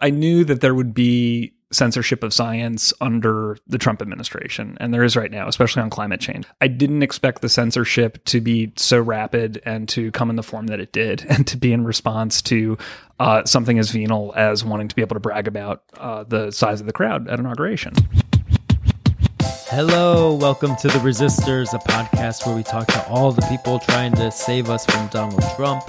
I knew that there would be censorship of science under the Trump administration, and there is right now, especially on climate change. I didn't expect the censorship to be so rapid and to come in the form that it did, and to be in response to uh, something as venal as wanting to be able to brag about uh, the size of the crowd at inauguration. Hello, welcome to The Resistors, a podcast where we talk to all the people trying to save us from Donald Trump.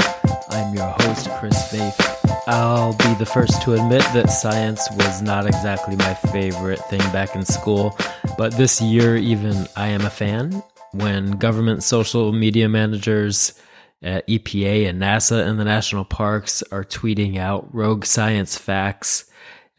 I'm your host, Chris Faith. I'll be the first to admit that science was not exactly my favorite thing back in school, but this year, even I am a fan. When government social media managers at EPA and NASA and the national parks are tweeting out rogue science facts,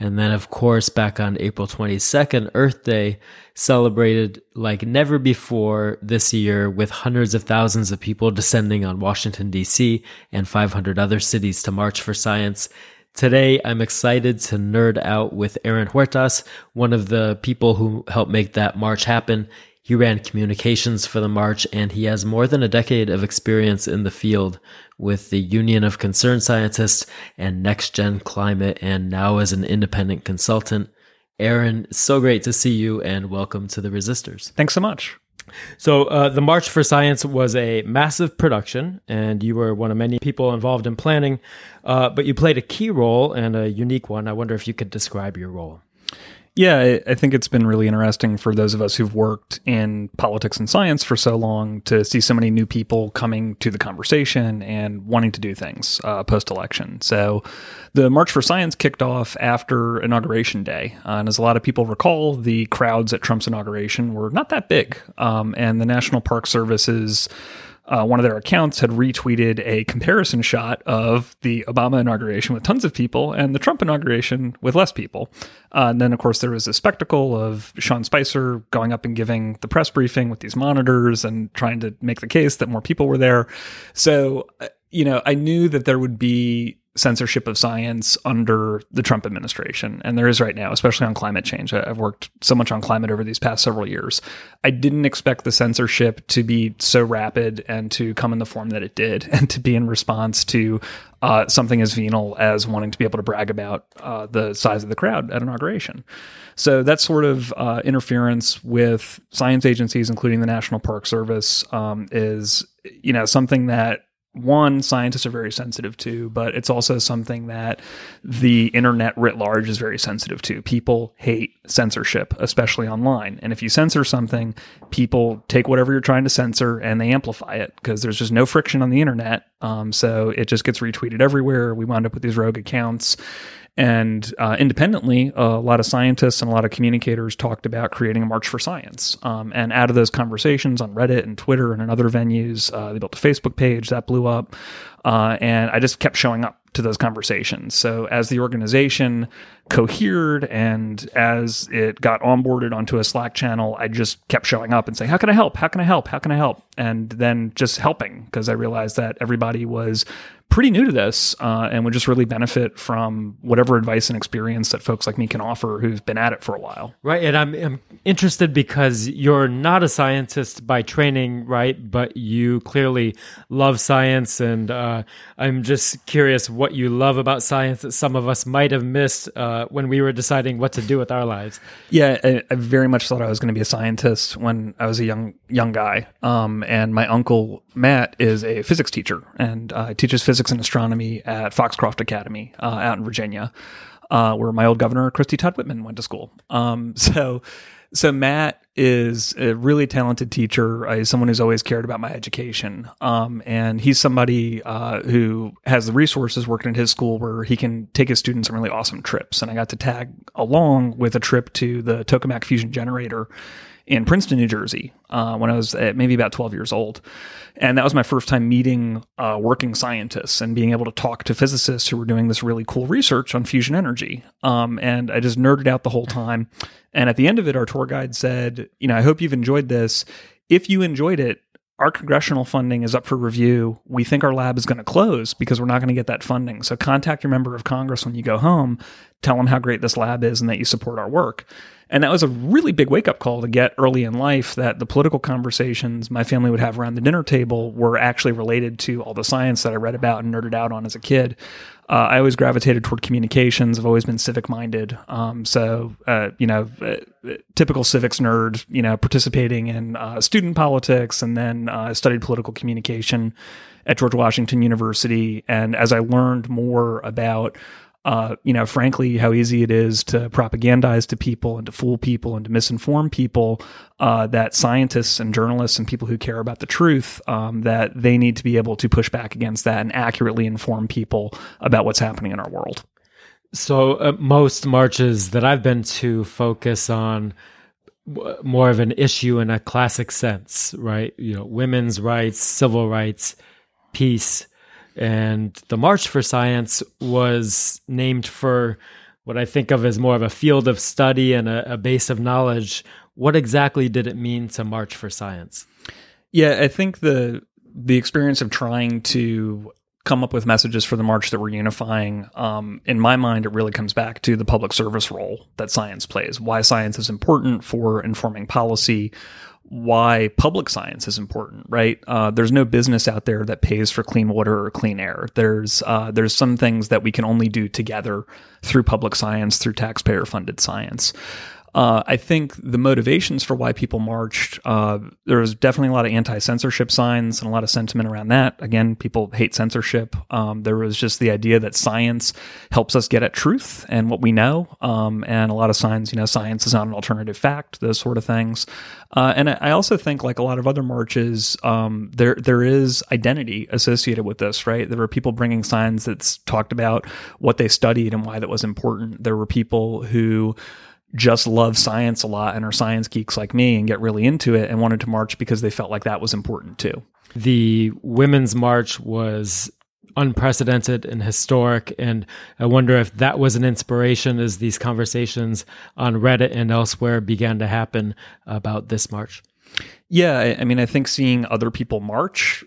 and then, of course, back on April 22nd, Earth Day, celebrated like never before this year with hundreds of thousands of people descending on Washington, D.C. and 500 other cities to march for science. Today, I'm excited to nerd out with Aaron Huertas, one of the people who helped make that march happen. He ran communications for the march and he has more than a decade of experience in the field with the Union of Concerned Scientists and Next Gen Climate and now as an independent consultant. Aaron, so great to see you and welcome to the Resistors. Thanks so much. So, uh, the March for Science was a massive production, and you were one of many people involved in planning, uh, but you played a key role and a unique one. I wonder if you could describe your role. Yeah, I think it's been really interesting for those of us who've worked in politics and science for so long to see so many new people coming to the conversation and wanting to do things uh, post election. So, the March for Science kicked off after Inauguration Day. Uh, and as a lot of people recall, the crowds at Trump's inauguration were not that big. Um, and the National Park Service's uh, one of their accounts had retweeted a comparison shot of the Obama inauguration with tons of people and the Trump inauguration with less people. Uh, and then, of course, there was a spectacle of Sean Spicer going up and giving the press briefing with these monitors and trying to make the case that more people were there. So, uh, you know, I knew that there would be censorship of science under the Trump administration. And there is right now, especially on climate change. I've worked so much on climate over these past several years. I didn't expect the censorship to be so rapid and to come in the form that it did, and to be in response to uh, something as venal as wanting to be able to brag about uh, the size of the crowd at inauguration. So that sort of uh, interference with science agencies, including the National Park Service, um, is you know something that one scientists are very sensitive to, but it's also something that the internet writ large is very sensitive to. People hate censorship, especially online. And if you censor something, people take whatever you're trying to censor and they amplify it because there's just no friction on the internet. Um, so it just gets retweeted everywhere. We wound up with these rogue accounts. And uh, independently, a lot of scientists and a lot of communicators talked about creating a March for Science. Um, and out of those conversations on Reddit and Twitter and in other venues, uh, they built a Facebook page that blew up. Uh, and I just kept showing up to those conversations. So as the organization cohered and as it got onboarded onto a Slack channel, I just kept showing up and saying, How can I help? How can I help? How can I help? And then just helping because I realized that everybody was pretty new to this uh, and would just really benefit from whatever advice and experience that folks like me can offer who've been at it for a while. Right. And I'm, I'm interested because you're not a scientist by training, right? But you clearly love science. And uh, I'm just curious what you love about science that some of us might have missed uh, when we were deciding what to do with our lives. Yeah. I, I very much thought I was going to be a scientist when I was a young, young guy. Um, and my uncle, Matt, is a physics teacher and uh, teaches physics physics and astronomy at Foxcroft Academy uh, out in Virginia, uh, where my old governor Christie Todd Whitman went to school. Um, so, so Matt is a really talented teacher. Uh, someone who's always cared about my education, um, and he's somebody uh, who has the resources working at his school where he can take his students on really awesome trips. And I got to tag along with a trip to the Tokamak Fusion Generator in Princeton, New Jersey, uh, when I was maybe about 12 years old. And that was my first time meeting uh, working scientists and being able to talk to physicists who were doing this really cool research on fusion energy. Um, and I just nerded out the whole time. And at the end of it, our tour guide said, You know, I hope you've enjoyed this. If you enjoyed it, our congressional funding is up for review. We think our lab is going to close because we're not going to get that funding. So contact your member of Congress when you go home, tell them how great this lab is and that you support our work. And that was a really big wake up call to get early in life that the political conversations my family would have around the dinner table were actually related to all the science that I read about and nerded out on as a kid. uh, I always gravitated toward communications. I've always been civic minded. Um, so, uh, you know, uh, typical civics nerd, you know, participating in uh, student politics and then uh, studied political communication at George Washington University. And as I learned more about uh, you know, frankly, how easy it is to propagandize to people and to fool people and to misinform people, uh, that scientists and journalists and people who care about the truth, um, that they need to be able to push back against that and accurately inform people about what's happening in our world. So, uh, most marches that I've been to focus on more of an issue in a classic sense, right? You know, women's rights, civil rights, peace and the March for Science was named for what I think of as more of a field of study and a, a base of knowledge. What exactly did it mean to March for Science? Yeah, I think the the experience of trying to come up with messages for the march that we're unifying um, in my mind it really comes back to the public service role that science plays why science is important for informing policy why public science is important, right? Uh, there's no business out there that pays for clean water or clean air. There's uh, there's some things that we can only do together through public science, through taxpayer funded science. Uh, I think the motivations for why people marched, uh, there was definitely a lot of anti censorship signs and a lot of sentiment around that. Again, people hate censorship. Um, there was just the idea that science helps us get at truth and what we know. Um, and a lot of signs, you know, science is not an alternative fact, those sort of things. Uh, and I also think, like a lot of other marches, um, there there is identity associated with this, right? There were people bringing signs that talked about what they studied and why that was important. There were people who just love science a lot and are science geeks like me and get really into it and wanted to march because they felt like that was important too. The Women's March was unprecedented and historic. And I wonder if that was an inspiration as these conversations on Reddit and elsewhere began to happen about this march. Yeah, I mean, I think seeing other people march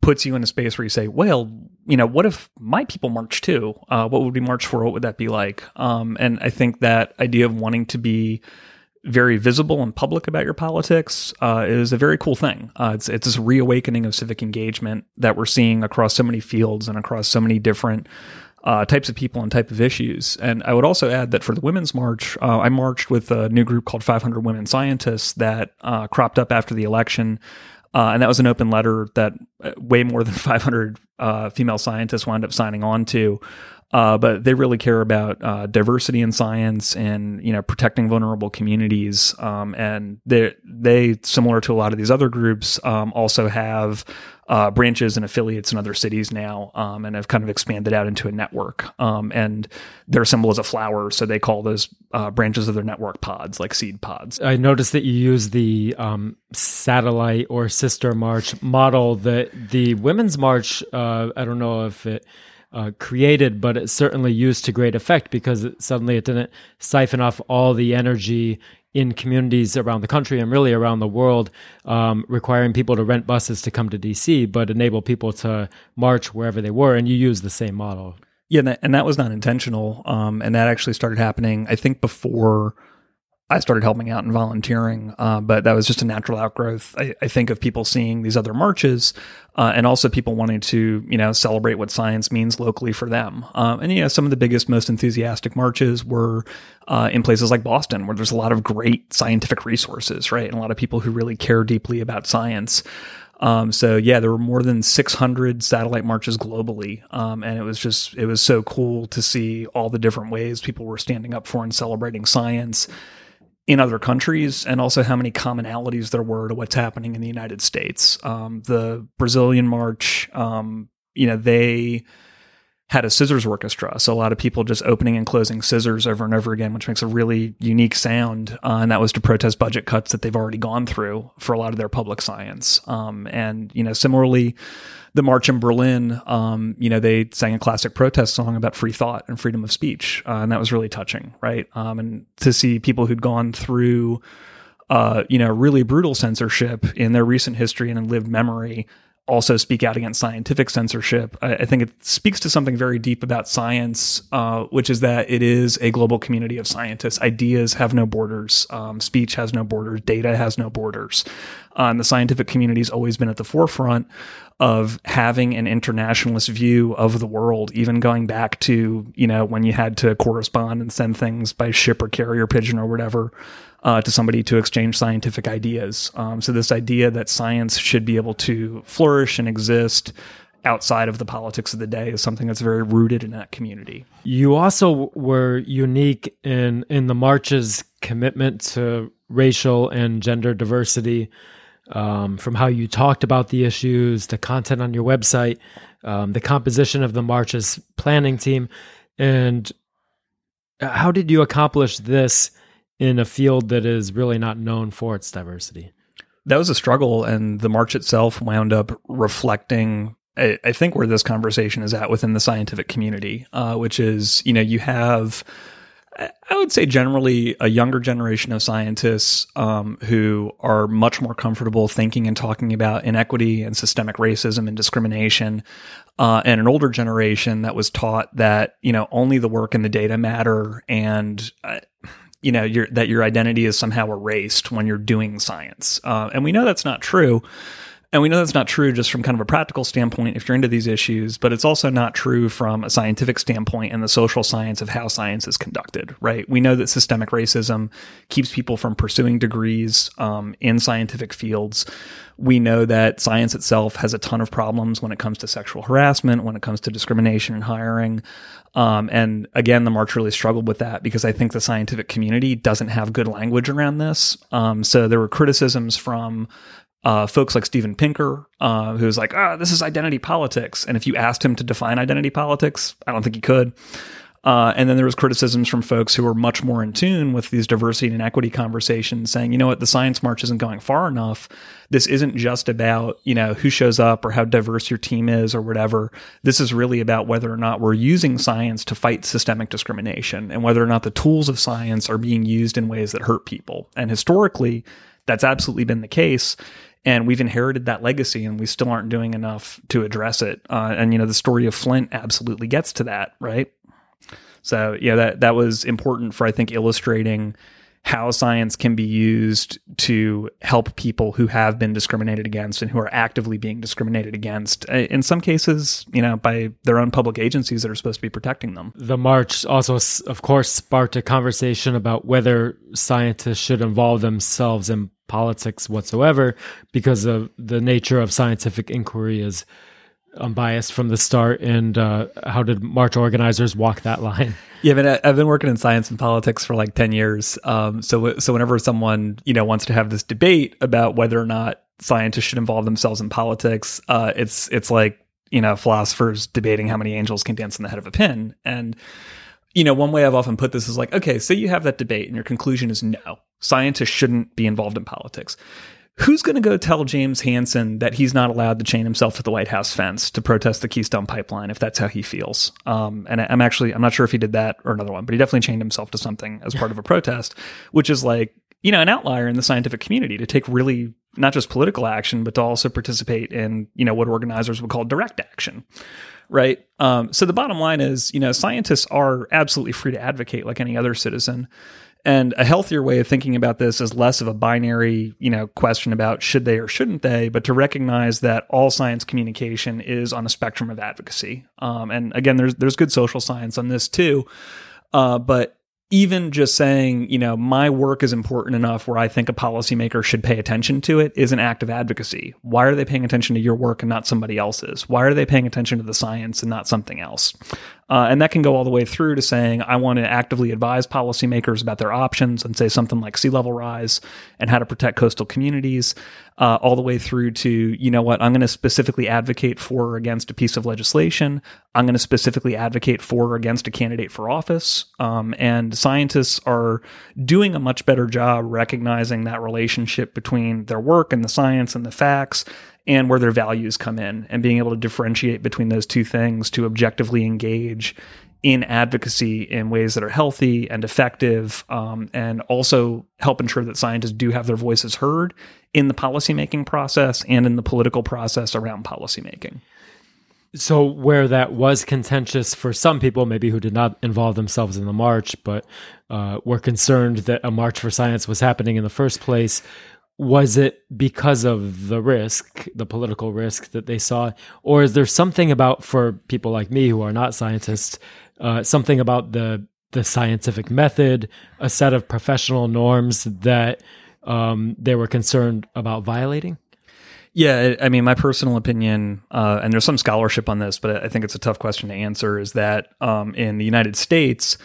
puts you in a space where you say, well, you know, what if my people march too? Uh, what would we march for? What would that be like? Um, and I think that idea of wanting to be very visible and public about your politics uh, is a very cool thing. Uh, it's it's this reawakening of civic engagement that we're seeing across so many fields and across so many different uh, types of people and type of issues. And I would also add that for the Women's March, uh, I marched with a new group called 500 Women Scientists that uh, cropped up after the election uh, and that was an open letter that uh, way more than 500 uh, female scientists wound up signing on to. Uh, but they really care about uh, diversity in science and you know protecting vulnerable communities. Um, and they they similar to a lot of these other groups um, also have uh, branches and affiliates in other cities now, um, and have kind of expanded out into a network. Um, and their symbol is a flower, so they call those uh, branches of their network pods, like seed pods. I noticed that you use the um, satellite or sister march model. That the women's march, uh, I don't know if it uh, created, but it certainly used to great effect because it, suddenly it didn't siphon off all the energy in communities around the country and really around the world, um, requiring people to rent buses to come to DC, but enable people to march wherever they were. And you use the same model. Yeah, and that, and that was not intentional. Um, and that actually started happening, I think, before I started helping out and volunteering, uh, but that was just a natural outgrowth. I, I think of people seeing these other marches, uh, and also people wanting to, you know, celebrate what science means locally for them. Um, and you know, some of the biggest, most enthusiastic marches were uh, in places like Boston, where there's a lot of great scientific resources, right, and a lot of people who really care deeply about science. Um, so yeah, there were more than 600 satellite marches globally, um, and it was just it was so cool to see all the different ways people were standing up for and celebrating science in other countries and also how many commonalities there were to what's happening in the United States. Um, the Brazilian March, um, you know, they had a scissors orchestra. So a lot of people just opening and closing scissors over and over again, which makes a really unique sound. Uh, and that was to protest budget cuts that they've already gone through for a lot of their public science. Um, and, you know, similarly, the march in Berlin, um, you know, they sang a classic protest song about free thought and freedom of speech, uh, and that was really touching, right? Um, and to see people who'd gone through, uh, you know, really brutal censorship in their recent history and in lived memory also speak out against scientific censorship. I, I, think it speaks to something very deep about science, uh, which is that it is a global community of scientists. Ideas have no borders. Um, speech has no borders. Data has no borders. Uh, and the scientific community's always been at the forefront of having an internationalist view of the world, even going back to, you know, when you had to correspond and send things by ship or carrier pigeon or whatever uh, to somebody to exchange scientific ideas. Um, so, this idea that science should be able to flourish and exist outside of the politics of the day is something that's very rooted in that community. You also were unique in in the march's commitment to racial and gender diversity um, from how you talked about the issues, the content on your website, um, the composition of the March's planning team, and how did you accomplish this in a field that is really not known for its diversity? That was a struggle, and the march itself wound up reflecting I, I, think where this conversation is at within the scientific community, uh, which is, you know, you have I would say generally a younger generation of scientists um, who are much more comfortable thinking and talking about inequity and systemic racism and discrimination, uh, and an older generation that was taught that you know only the work and the data matter, and uh, you know your, that your identity is somehow erased when you're doing science, uh, and we know that's not true. And we know that's not true just from kind of a practical standpoint if you're into these issues, but it's also not true from a scientific standpoint and the social science of how science is conducted, right? We know that systemic racism keeps people from pursuing degrees um, in scientific fields. We know that science itself has a ton of problems when it comes to sexual harassment, when it comes to discrimination in hiring. Um, and again, the March really struggled with that because I think the scientific community doesn't have good language around this. Um, so there were criticisms from uh, folks like Steven Pinker, uh, who's like, ah, this is identity politics. And if you asked him to define identity politics, I don't think he could. Uh, and then there was criticisms from folks who were much more in tune with these diversity and equity conversations, saying, you know what, the science march isn't going far enough. This isn't just about you know who shows up or how diverse your team is or whatever. This is really about whether or not we're using science to fight systemic discrimination and whether or not the tools of science are being used in ways that hurt people. And historically, that's absolutely been the case and we've inherited that legacy and we still aren't doing enough to address it. Uh, and you know the story of flint absolutely gets to that right? So yeah that that was important for i think illustrating how science can be used to help people who have been discriminated against and who are actively being discriminated against uh, in some cases you know by their own public agencies that are supposed to be protecting them. The march also of course sparked a conversation about whether scientists should involve themselves in politics whatsoever because of the nature of scientific inquiry is unbiased from the start. And uh, how did march organizers walk that line? Yeah but i've been working in science and politics for like 10 years. Um, so so whenever someone you know wants to have this debate about whether or not scientists should involve themselves in politics uh, it's it's like you know philosophers debating how many angels can dance in the head of a pin. And you know, one way I've often put this is like, okay, so you have that debate and your conclusion is no, scientists shouldn't be involved in politics. Who's going to go tell James Hansen that he's not allowed to chain himself to the White House fence to protest the Keystone Pipeline if that's how he feels? Um, and I'm actually, I'm not sure if he did that or another one, but he definitely chained himself to something as part of a protest, which is like, you know, an outlier in the scientific community to take really not just political action, but to also participate in, you know, what organizers would call direct action right? Um, so the bottom line is, you know, scientists are absolutely free to advocate like any other citizen. And a healthier way of thinking about this is less of a binary, you know, question about should they or shouldn't they, but to recognize that all science communication is on a spectrum of advocacy. Um, and again, there's there's good social science on this too, uh, but even just saying, you know, my work is important enough where I think a policymaker should pay attention to it is an act of advocacy. Why are they paying attention to your work and not somebody else's? Why are they paying attention to the science and not something else? Uh, and that can go all the way through to saying, I want to actively advise policymakers about their options and say something like sea level rise and how to protect coastal communities, uh, all the way through to, you know what, I'm going to specifically advocate for or against a piece of legislation. I'm going to specifically advocate for or against a candidate for office. Um, and scientists are doing a much better job recognizing that relationship between their work and the science and the facts and where their values come in and being able to differentiate between those two things to objectively engage in advocacy in ways that are healthy and effective um, and also help ensure that scientists do have their voices heard in the policymaking process and in the political process around policymaking. So, where that was contentious for some people, maybe who did not involve themselves in the march, but uh, were concerned that a march for science was happening in the first place, was it because of the risk, the political risk that they saw, or is there something about for people like me who are not scientists, uh, something about the the scientific method, a set of professional norms that um, they were concerned about violating? Yeah, I mean, my personal opinion, uh, and there's some scholarship on this, but I think it's a tough question to answer. Is that um, in the United States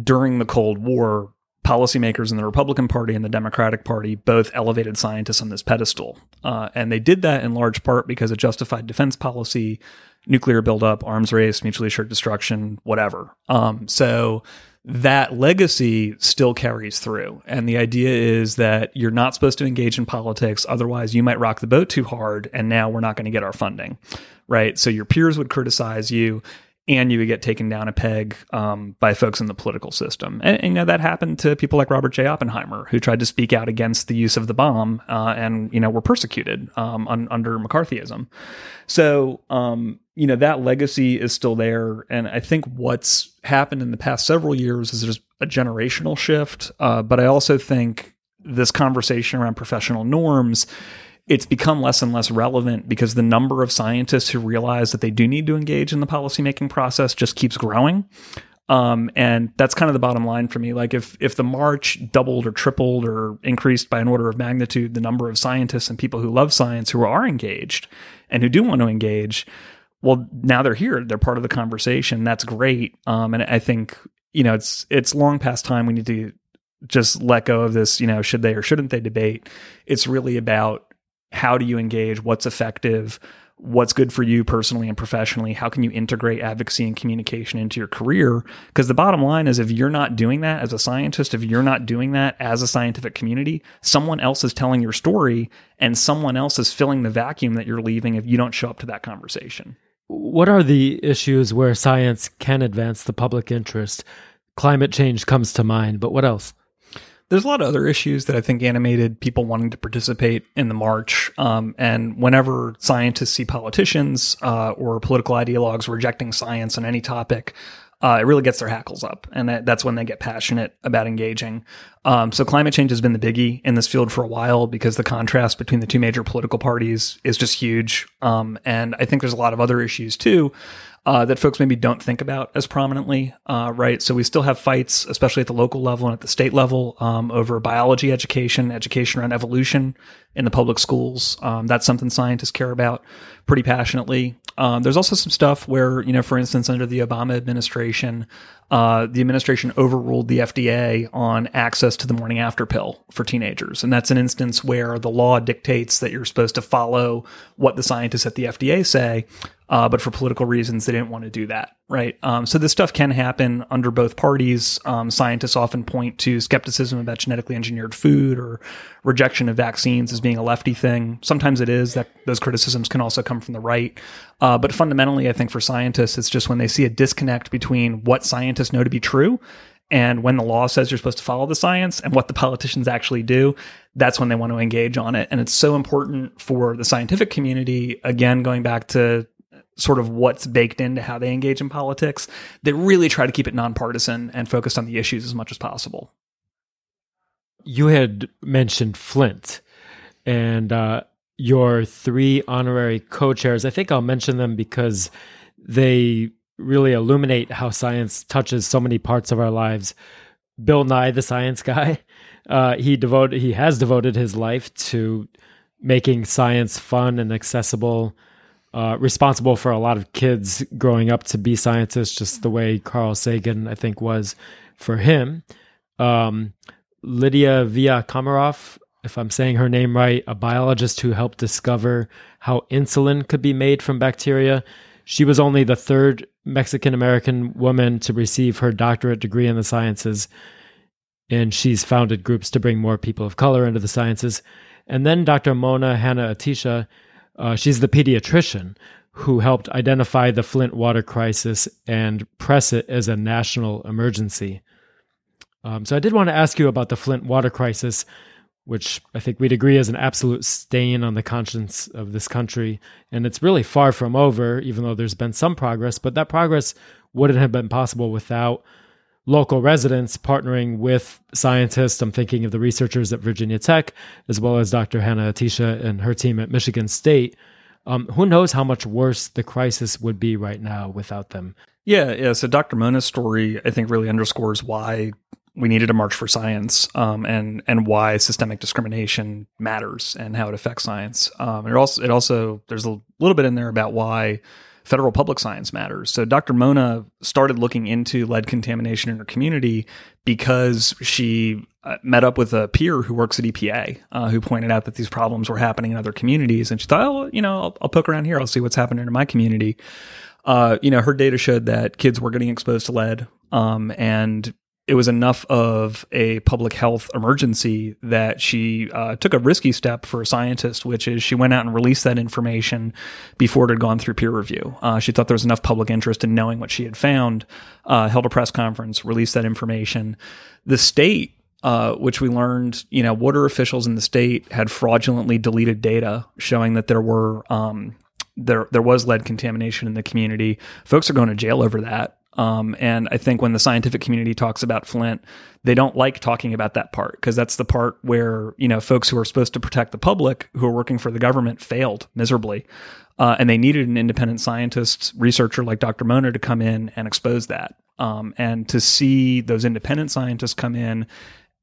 during the Cold War, policymakers in the Republican Party and the Democratic Party both elevated scientists on this pedestal. Uh, and they did that in large part because it justified defense policy, nuclear buildup, arms race, mutually assured destruction, whatever. Um, so that legacy still carries through. And the idea is that you're not supposed to engage in politics. Otherwise, you might rock the boat too hard. And now we're not going to get our funding. Right. So your peers would criticize you and you would get taken down a peg um, by folks in the political system. And, and, you know that happened to people like Robert J. Oppenheimer, who tried to speak out against the use of the bomb, uh, and you know were persecuted um, un, under McCarthyism. So um, you know that legacy is still there, and I think what's happened in the past several years is there's a generational shift. Uh, but I also think this conversation around professional norms it's become less and less relevant because the number of scientists who realize that they do need to engage in the policymaking process just keeps growing. Um, and that's kind of the bottom line for me. Like if if the march doubled or tripled or increased by an order of magnitude the number of scientists and people who love science who are engaged and who do want to engage, well, now they're here. They're part of the conversation. That's great. Um, and I think you know it's it's long past time we need to just let go of this. You know, should they or shouldn't they debate? It's really about how do you engage? What's effective? What's good for you personally and professionally? How can you integrate advocacy and communication into your career? Because the bottom line is if you're not doing that as a scientist, if you're not doing that as a scientific community, someone else is telling your story and someone else is filling the vacuum that you're leaving if you don't show up to that conversation. What are the issues where science can advance the public interest? Climate change comes to mind, but what else? There's a lot of other issues that I think animated people wanting to participate in the march. Um, and whenever scientists see politicians uh, or political ideologues rejecting science on any topic, uh, it really gets their hackles up, and that, that's when they get passionate about engaging. Um, so climate change has been the biggie in this field for a while because the contrast between the two major political parties is just huge. Um, and I think there's a lot of other issues too uh, that folks maybe don't think about as prominently, uh, right? So we still have fights, especially at the local level and at the state level, um, over biology education, education around evolution in the public schools. Um, that's something scientists care about pretty passionately. Um, there's also some stuff where, you know, for instance, under the Obama administration, uh, the administration overruled the FDA on access to the morning after pill for teenagers. And that's an instance where the law dictates that you're supposed to follow what the scientists at the FDA say. Uh, but for political reasons, they didn't want to do that, right? Um, so this stuff can happen under both parties. Um, scientists often point to skepticism about genetically engineered food or rejection of vaccines as being a lefty thing. Sometimes it is that those criticisms can also come from the right. Uh, but fundamentally, I think for scientists, it's just when they see a disconnect between what scientists know to be true and when the law says you're supposed to follow the science and what the politicians actually do, that's when they want to engage on it. And it's so important for the scientific community, again, going back to sort of what's baked into how they engage in politics. They really try to keep it nonpartisan and focused on the issues as much as possible. You had mentioned Flint and uh, your three honorary co chairs. I think I'll mention them because they really illuminate how science touches so many parts of our lives. Bill Nye, the science guy, uh, he devoted he has devoted his life to making science fun and accessible uh, responsible for a lot of kids growing up to be scientists, just the way Carl Sagan, I think, was for him. Um, Lydia Villa-Komaroff, if I'm saying her name right, a biologist who helped discover how insulin could be made from bacteria. She was only the third Mexican American woman to receive her doctorate degree in the sciences, and she's founded groups to bring more people of color into the sciences. And then Dr. Mona Hanna-Attisha uh, she's the pediatrician who helped identify the Flint water crisis and press it as a national emergency. Um, so I did want to ask you about the Flint water crisis, which I think we'd agree is an absolute stain on the conscience of this country. And it's really far from over, even though there's been some progress, but that progress wouldn't have been possible without local residents partnering with scientists. I'm thinking of the researchers at Virginia Tech, as well as Dr. Hanna-Attisha and her team at Michigan State. Um, who knows how much worse the crisis would be right now without them? Yeah, yeah. So Dr. Mona's story, I think, really underscores why we needed a march for science, um, and and why systemic discrimination matters and how it affects science. Um, it also it also there's a little bit in there about why federal public science matters. So Dr. Mona started looking into lead contamination in her community because she uh, met up with a peer who works at EPA uh, who pointed out that these problems were happening in other communities. And she thought, oh, you know, I'll, I'll poke around here. I'll see what's happening in my community. Uh, you know, her data showed that kids were getting exposed to lead. Um, and it was enough of a public health emergency that she uh, took a risky step for a scientist, which is she went out and released that information before it had gone through peer review. Uh, she thought there was enough public interest in knowing what she had found, uh, held a press conference, released that information. The state uh, which we learned, you know, water officials in the state had fraudulently deleted data showing that there were um, there there was lead contamination in the community. Folks are going to jail over that. Um, and I think when the scientific community talks about Flint, they don't like talking about that part because that's the part where you know folks who are supposed to protect the public, who are working for the government, failed miserably, uh, and they needed an independent scientist, researcher like Dr. Mona to come in and expose that, um, and to see those independent scientists come in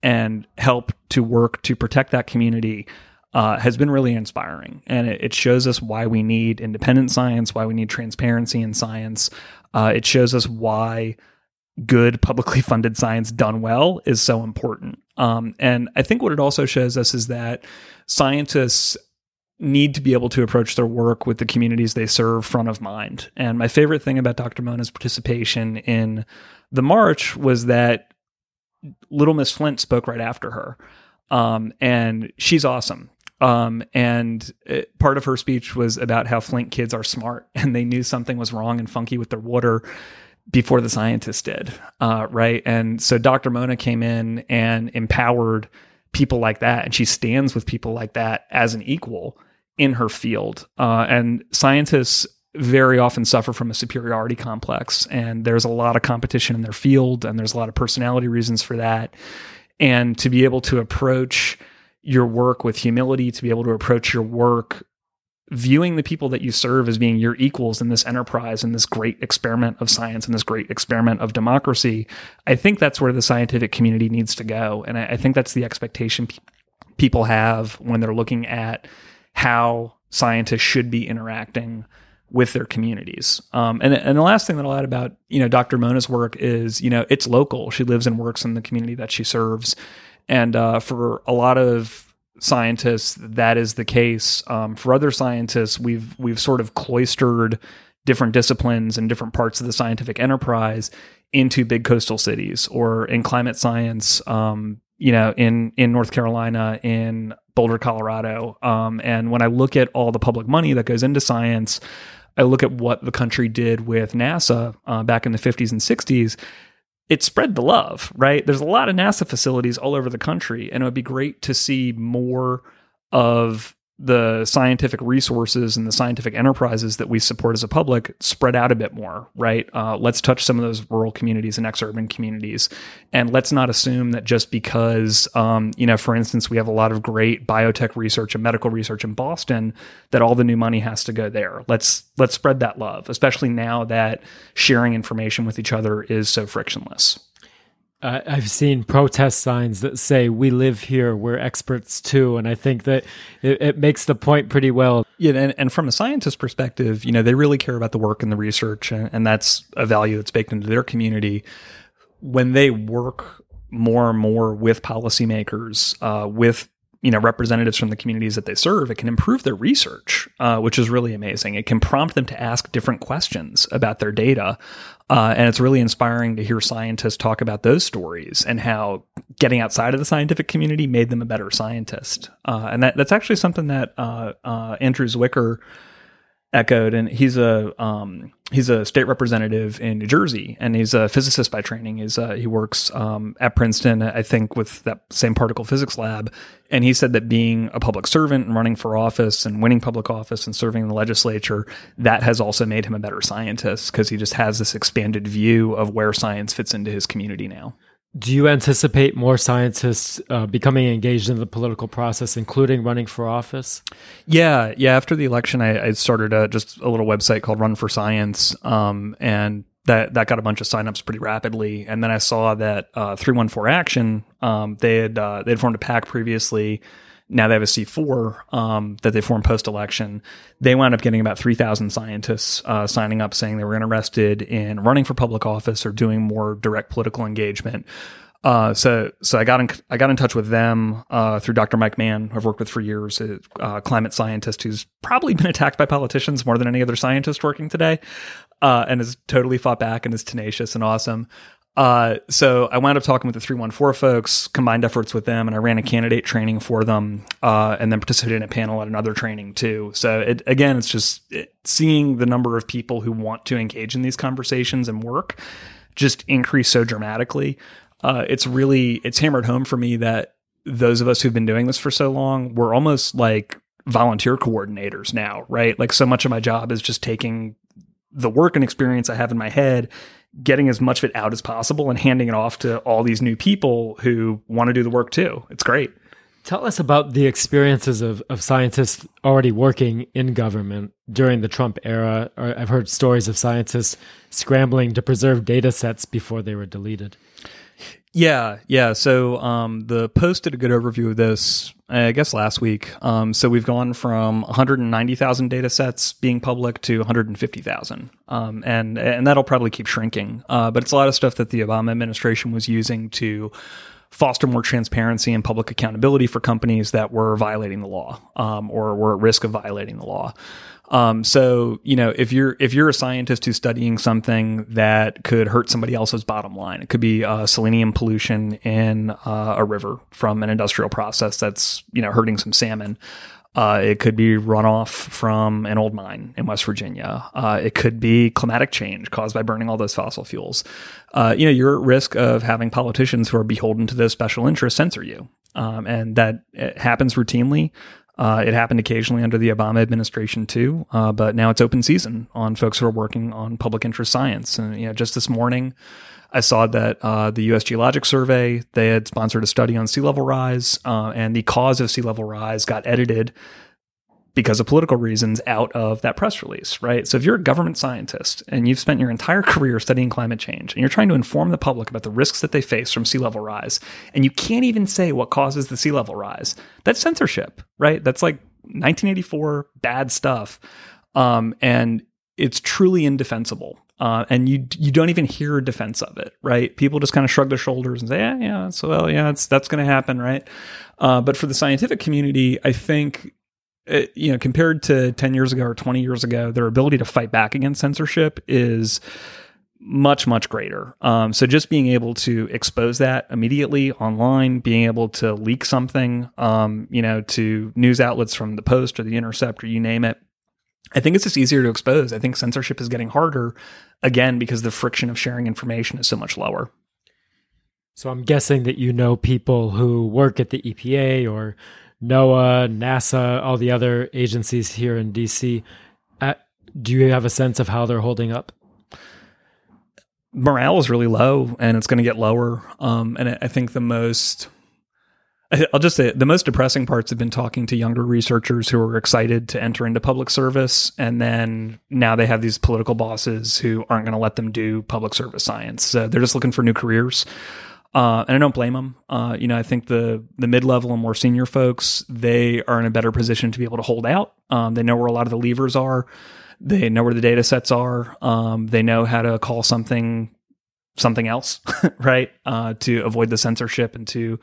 and help to work to protect that community. Uh, has been really inspiring. And it, it, shows us why we need independent science, why we need transparency in science, uh, it shows us why good publicly funded science done well is so important. Um, and I think what it also shows us is that scientists need to be able to approach their work with the communities they serve front of mind. And my favorite thing about Dr. Mona's participation in the march was that Little Miss Flint spoke right after her. Um, and she's awesome. Um, and it, part of her speech was about how Flint kids are smart and they knew something was wrong and funky with their water before the scientists did. Uh, right. And so Dr. Mona came in and empowered people like that. And she stands with people like that as an equal in her field. Uh, and scientists very often suffer from a superiority complex. And there's a lot of competition in their field, and there's a lot of personality reasons for that. And to be able to approach your work with humility, to be able to approach your work viewing the people that you serve as being your equals in this enterprise in this great experiment of science and this great experiment of democracy i think that's where the scientific community needs to go. And i, I think that's the expectation pe- people have when they're looking at how scientists should be interacting with their communities. Um, and, and the last thing that i'll add about you know dr mona's work is you know it's local. She lives and works in the community that she serves and uh, for a lot of scientists, that is the case. Um, for other scientists, we've we've sort of cloistered different disciplines and different parts of the scientific enterprise into big coastal cities, or in climate science, um, you know, in in North Carolina, in Boulder, Colorado. Um, and when I look at all the public money that goes into science, I look at what the country did with NASA uh, back in the 50s and 60s it spread the love, right? There's a lot of NASA facilities all over the country, and it would be great to see more of the scientific resources and the scientific enterprises that we support as a public spread out a bit more, right? Uh, let's touch some of those rural communities and ex-urban communities, and let's not assume that just because, um, you know, for instance, we have a lot of great biotech research and medical research in Boston, that all the new money has to go there. Let's let's spread that love, especially now that sharing information with each other is so frictionless. Uh, I've seen protest signs that say "We live here, we're experts too," and I think that it, it, makes the point pretty well. Yeah, and, and from a scientist perspective, you know, they really care about the work and the research, and, and that's a value that's baked into their community. When they work more and more with policymakers, uh, with you know representatives from the communities that they serve, it can improve their research, uh, which is really amazing. It can prompt them to ask different questions about their data, uh, and it's really inspiring to hear scientists talk about those stories and how getting outside of the scientific community made them a better scientist. Uh, and that, that's actually something that uh, uh, Andrew Zwicker echoed. And he's a um, he's a state representative in New Jersey, and he's a physicist by training. He's uh, he works um, at Princeton, I think, with that same particle physics lab. And he said that being a public servant and running for office and winning public office and serving in the legislature that has also made him a better scientist because he just has this expanded view of where science fits into his community now. Do you anticipate more scientists uh, becoming engaged in the political process, including running for office? Yeah, yeah. After the election, I, I started a, just a little website called Run for Science, um, and that that got a bunch of signups pretty rapidly. And then I saw that uh, Three One Four Action, um, they had uh, they had formed a PAC previously now they have a C4 um, that they formed post election. They wound up getting about 3,000 scientists uh, signing up saying they were interested in running for public office or doing more direct political engagement. Uh, so, so I got in, I got in touch with them, uh, through Dr. Mike Mann, who I've worked with for years, a uh, climate scientist who's probably been attacked by politicians more than any other scientist working today, uh, and has totally fought back and is tenacious and awesome. Uh, so I wound up talking with the 314 folks, combined efforts with them, and I ran a candidate training for them, uh, and then participated in a panel at another training too. So it, again, it's just it, seeing the number of people who want to engage in these conversations and work just increase so dramatically. Uh, it's really it's hammered home for me that those of us who've been doing this for so long, we're almost like volunteer coordinators now, right? Like so much of my job is just taking the work and experience I have in my head getting as much of it out as possible and handing it off to all these new people who want to do the work too. It's great. Tell us about the experiences of, of scientists already working in government during the Trump era. I've heard stories of scientists scrambling to preserve data sets before they were deleted. Yeah, yeah. So um, the Post did a good overview of this, I guess, last week. Um, so we've gone from 190,000 data sets being public to 150,000, um, and and that'll probably keep shrinking. Uh, but it's a lot of stuff that the Obama administration was using to foster more transparency and public accountability for companies that were violating the law um, or were at risk of violating the law. Um, so you know, if you're if you're a scientist who's studying something that could hurt somebody else's bottom line, it could be uh, selenium pollution in uh, a river from an industrial process that's you know hurting some salmon. Uh, it could be runoff from an old mine in West Virginia. Uh, it could be climatic change caused by burning all those fossil fuels. Uh, you know, you're at risk of having politicians who are beholden to those special interests censor you. Um, and that happens routinely. Uh, it happened occasionally under the Obama administration too, uh, but now it's open season on folks who are working on public interest science. And you know, just this morning, I saw that uh, the U.S. Geologic Survey they had sponsored a study on sea level rise, uh, and the cause of sea level rise got edited because of political reasons out of that press release, right? So if you're a government scientist and you've spent your entire career studying climate change and you're trying to inform the public about the risks that they face from sea level rise, and you can't even say what causes the sea level rise, that's censorship, right? That's like 1984 bad stuff. Um, and it's truly indefensible. Uh, and you you don't even hear a defense of it, right? People just kind of shrug their shoulders and say, "Yeah, yeah, so well, yeah, it's that's going to happen, right?" Uh, but for the scientific community, I think it, you know, compared to 10 years ago or 20 years ago, their ability to fight back against censorship is much, much greater. Um, so just being able to expose that immediately online, being able to leak something, um, you know, to news outlets from the Post or the Intercept or you name it, I think it's just easier to expose. I think censorship is getting harder again because the friction of sharing information is so much lower. So I'm guessing that you know people who work at the EPA or NOAA, NASA, all the other agencies here in DC. Uh, do you have a sense of how they're holding up? Morale is really low, and it's going to get lower. Um, and I think the most I'll just say the most depressing parts have been talking to younger researchers who are excited to enter into public service. And then now they have these political bosses who aren't going to let them do public service science. So they're just looking for new careers. Uh, and I don't blame them. Uh, you know, I think the the mid level and more senior folks they are in a better position to be able to hold out. Um, they know where a lot of the levers are. They know where the data sets are. Um, they know how to call something something else, right? Uh, to avoid the censorship and to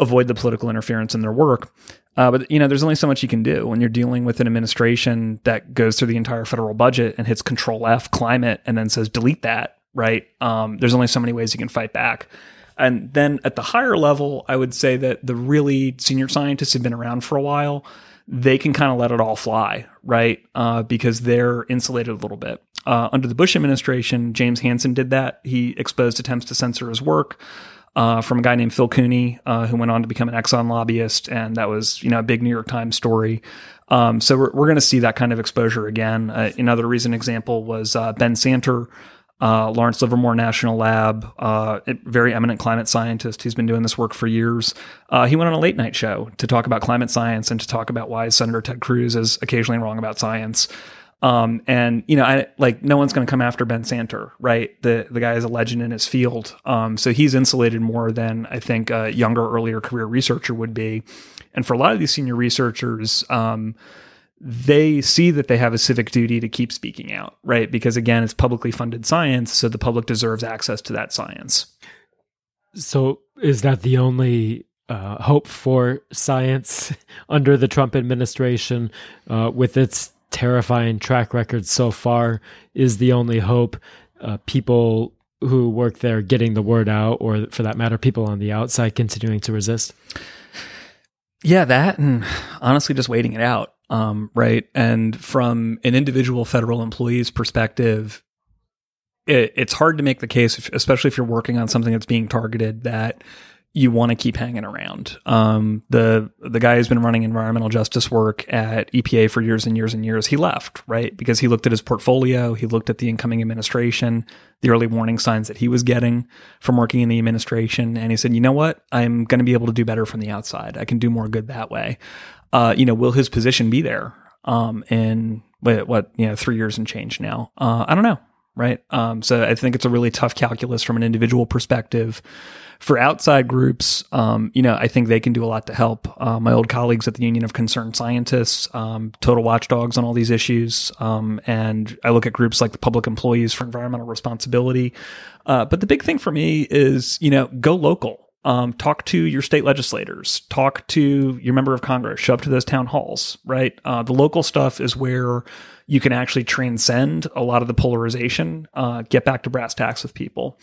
avoid the political interference in their work. Uh, but you know, there's only so much you can do when you're dealing with an administration that goes through the entire federal budget and hits Control F climate and then says delete that. Right? Um, there's only so many ways you can fight back. And then at the higher level, I would say that the really senior scientists have been around for a while. they can kind of let it all fly, right? Uh, because they're insulated a little bit. Uh, under the Bush administration, James Hansen did that. He exposed attempts to censor his work. Uh, from a guy named Phil Cooney, uh, who went on to become an Exxon lobbyist, and that was you know a big New York Times story. Um, so we're, we're going to see that kind of exposure again. Uh, another recent example was uh, Ben Santer, uh, Lawrence Livermore National Lab, uh, very eminent climate scientist who's been doing this work for years. Uh, he went on a late night show to talk about climate science and to talk about why Senator Ted Cruz is occasionally wrong about science. Um, and you know, I like no one's going to come after Ben Santer, right? The the guy is a legend in his field. Um, so he's insulated more than I think a younger, earlier career researcher would be. And for a lot of these senior researchers, um, they see that they have a civic duty to keep speaking out, right? Because again, it's publicly funded science, so the public deserves access to that science. So, is that the only uh, hope for science under the Trump administration, uh, with its terrifying track record so far? Is the only hope uh, people who work there getting the word out, or for that matter, people on the outside continuing to resist? Yeah, that and honestly, just waiting it out um, right? And from an individual federal employee's perspective, it, it's hard to make the case, especially if you're working on something that's being targeted, that you want to keep hanging around. Um, the the guy who's been running environmental justice work at EPA for years and years and years, he left, right? Because he looked at his portfolio, he looked at the incoming administration, the early warning signs that he was getting from working in the administration, and he said, "You know what? I'm going to be able to do better from the outside. I can do more good that way." Uh, you know, will his position be there um, in what, what you know three years and change now? Uh, I don't know, right? Um, so I think it's a really tough calculus from an individual perspective. For outside groups, um, you know, I think they can do a lot to help. Uh, my old colleagues at the Union of Concerned Scientists, um, total watchdogs on all these issues, um, and I look at groups like the Public Employees for Environmental Responsibility. Uh, but the big thing for me is, you know, go local um, talk to your state legislators, talk to your member of Congress, show up to those town halls, right? Uh, the local stuff is where you can actually transcend a lot of the polarization, uh, get back to brass tacks with people.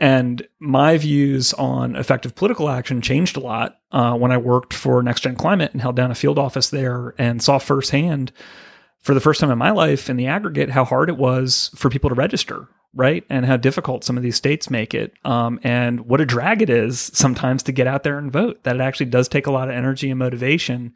And my views on effective political action changed a lot uh, when I worked for Next Gen Climate and held down a field office there and saw firsthand, for the first time in my life, in the aggregate, how hard it was for people to register, right? And how difficult some of these states make it. Um, and what a drag it is sometimes to get out there and vote, that it actually does take a lot of energy and motivation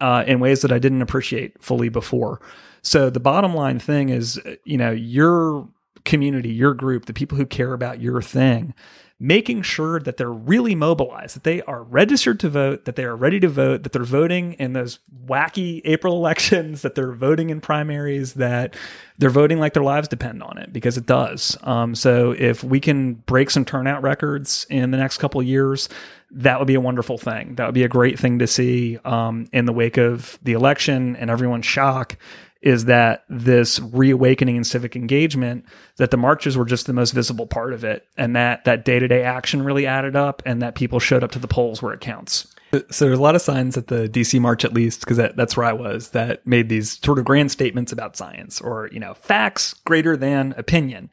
uh, in ways that I didn't appreciate fully before. So the bottom line thing is, you know, your community, your group, the people who care about your thing, making sure that they're really mobilized, that they are registered to vote, that they are ready to vote, that they're voting in those wacky April elections, that they're voting in primaries, that they're voting like their lives depend on it because it does. Um, so if we can break some turnout records in the next couple years, that would be a wonderful thing. That would be a great thing to see um, in the wake of the election and everyone's shock is that this reawakening in civic engagement that the marches were just the most visible part of it and that that day-to-day action really added up and that people showed up to the polls where it counts so there's a lot of signs at the dc march at least because that, that's where i was that made these sort of grand statements about science or you know facts greater than opinion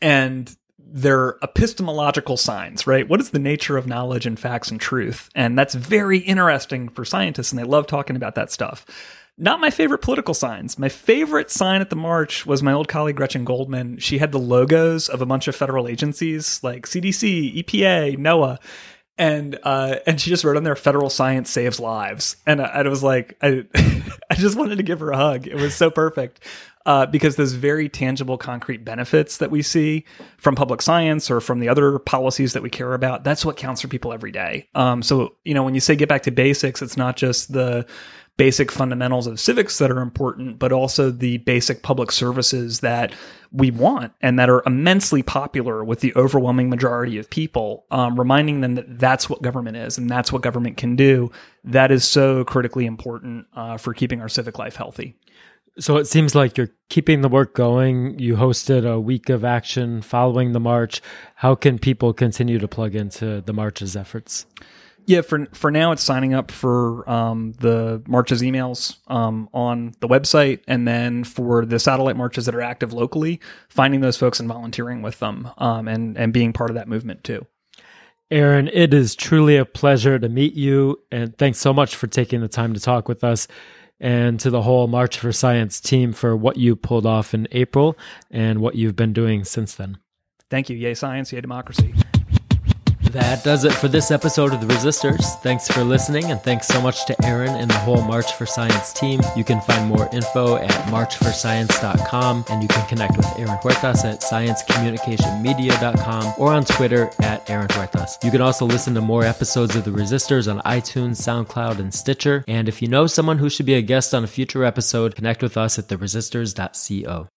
and they're epistemological signs, right? What is the nature of knowledge and facts and truth? And that's very interesting for scientists, and they love talking about that stuff. Not my favorite political signs. My favorite sign at the march was my old colleague Gretchen Goldman. She had the logos of a bunch of federal agencies like CDC, EPA, NOAA, and uh, and she just wrote on there "Federal science saves lives," and I, I was like, I I just wanted to give her a hug. It was so perfect. Uh, because those very tangible, concrete benefits that we see from public science or from the other policies that we care about, that's what counts for people every day. Um, so, you know, when you say get back to basics, it's not just the basic fundamentals of civics that are important, but also the basic public services that we want and that are immensely popular with the overwhelming majority of people, um, reminding them that that's what government is and that's what government can do. That is so critically important uh, for keeping our civic life healthy. So it seems like you're keeping the work going. You hosted a week of action following the march. How can people continue to plug into the march's efforts? Yeah, for for now, it's signing up for um, the marches emails um, on the website, and then for the satellite marches that are active locally, finding those folks and volunteering with them, um, and and being part of that movement too. Aaron, it is truly a pleasure to meet you, and thanks so much for taking the time to talk with us. and to the whole March for Science team for what you pulled off in April and what you've been doing since then. Thank you. Yay, science, yay, democracy. That does it for this episode of The Resistors. Thanks for listening, and thanks so much to Aaron and the whole March for Science team. You can find more info at marchforscience.com, and you can connect with Aaron Huertas at sciencecommunicationmedia.com or on Twitter at Aaron Huertas. You can also listen to more episodes of The Resistors on iTunes, SoundCloud, and Stitcher. And if you know someone who should be a guest on a future episode, connect with us at theresistors.co.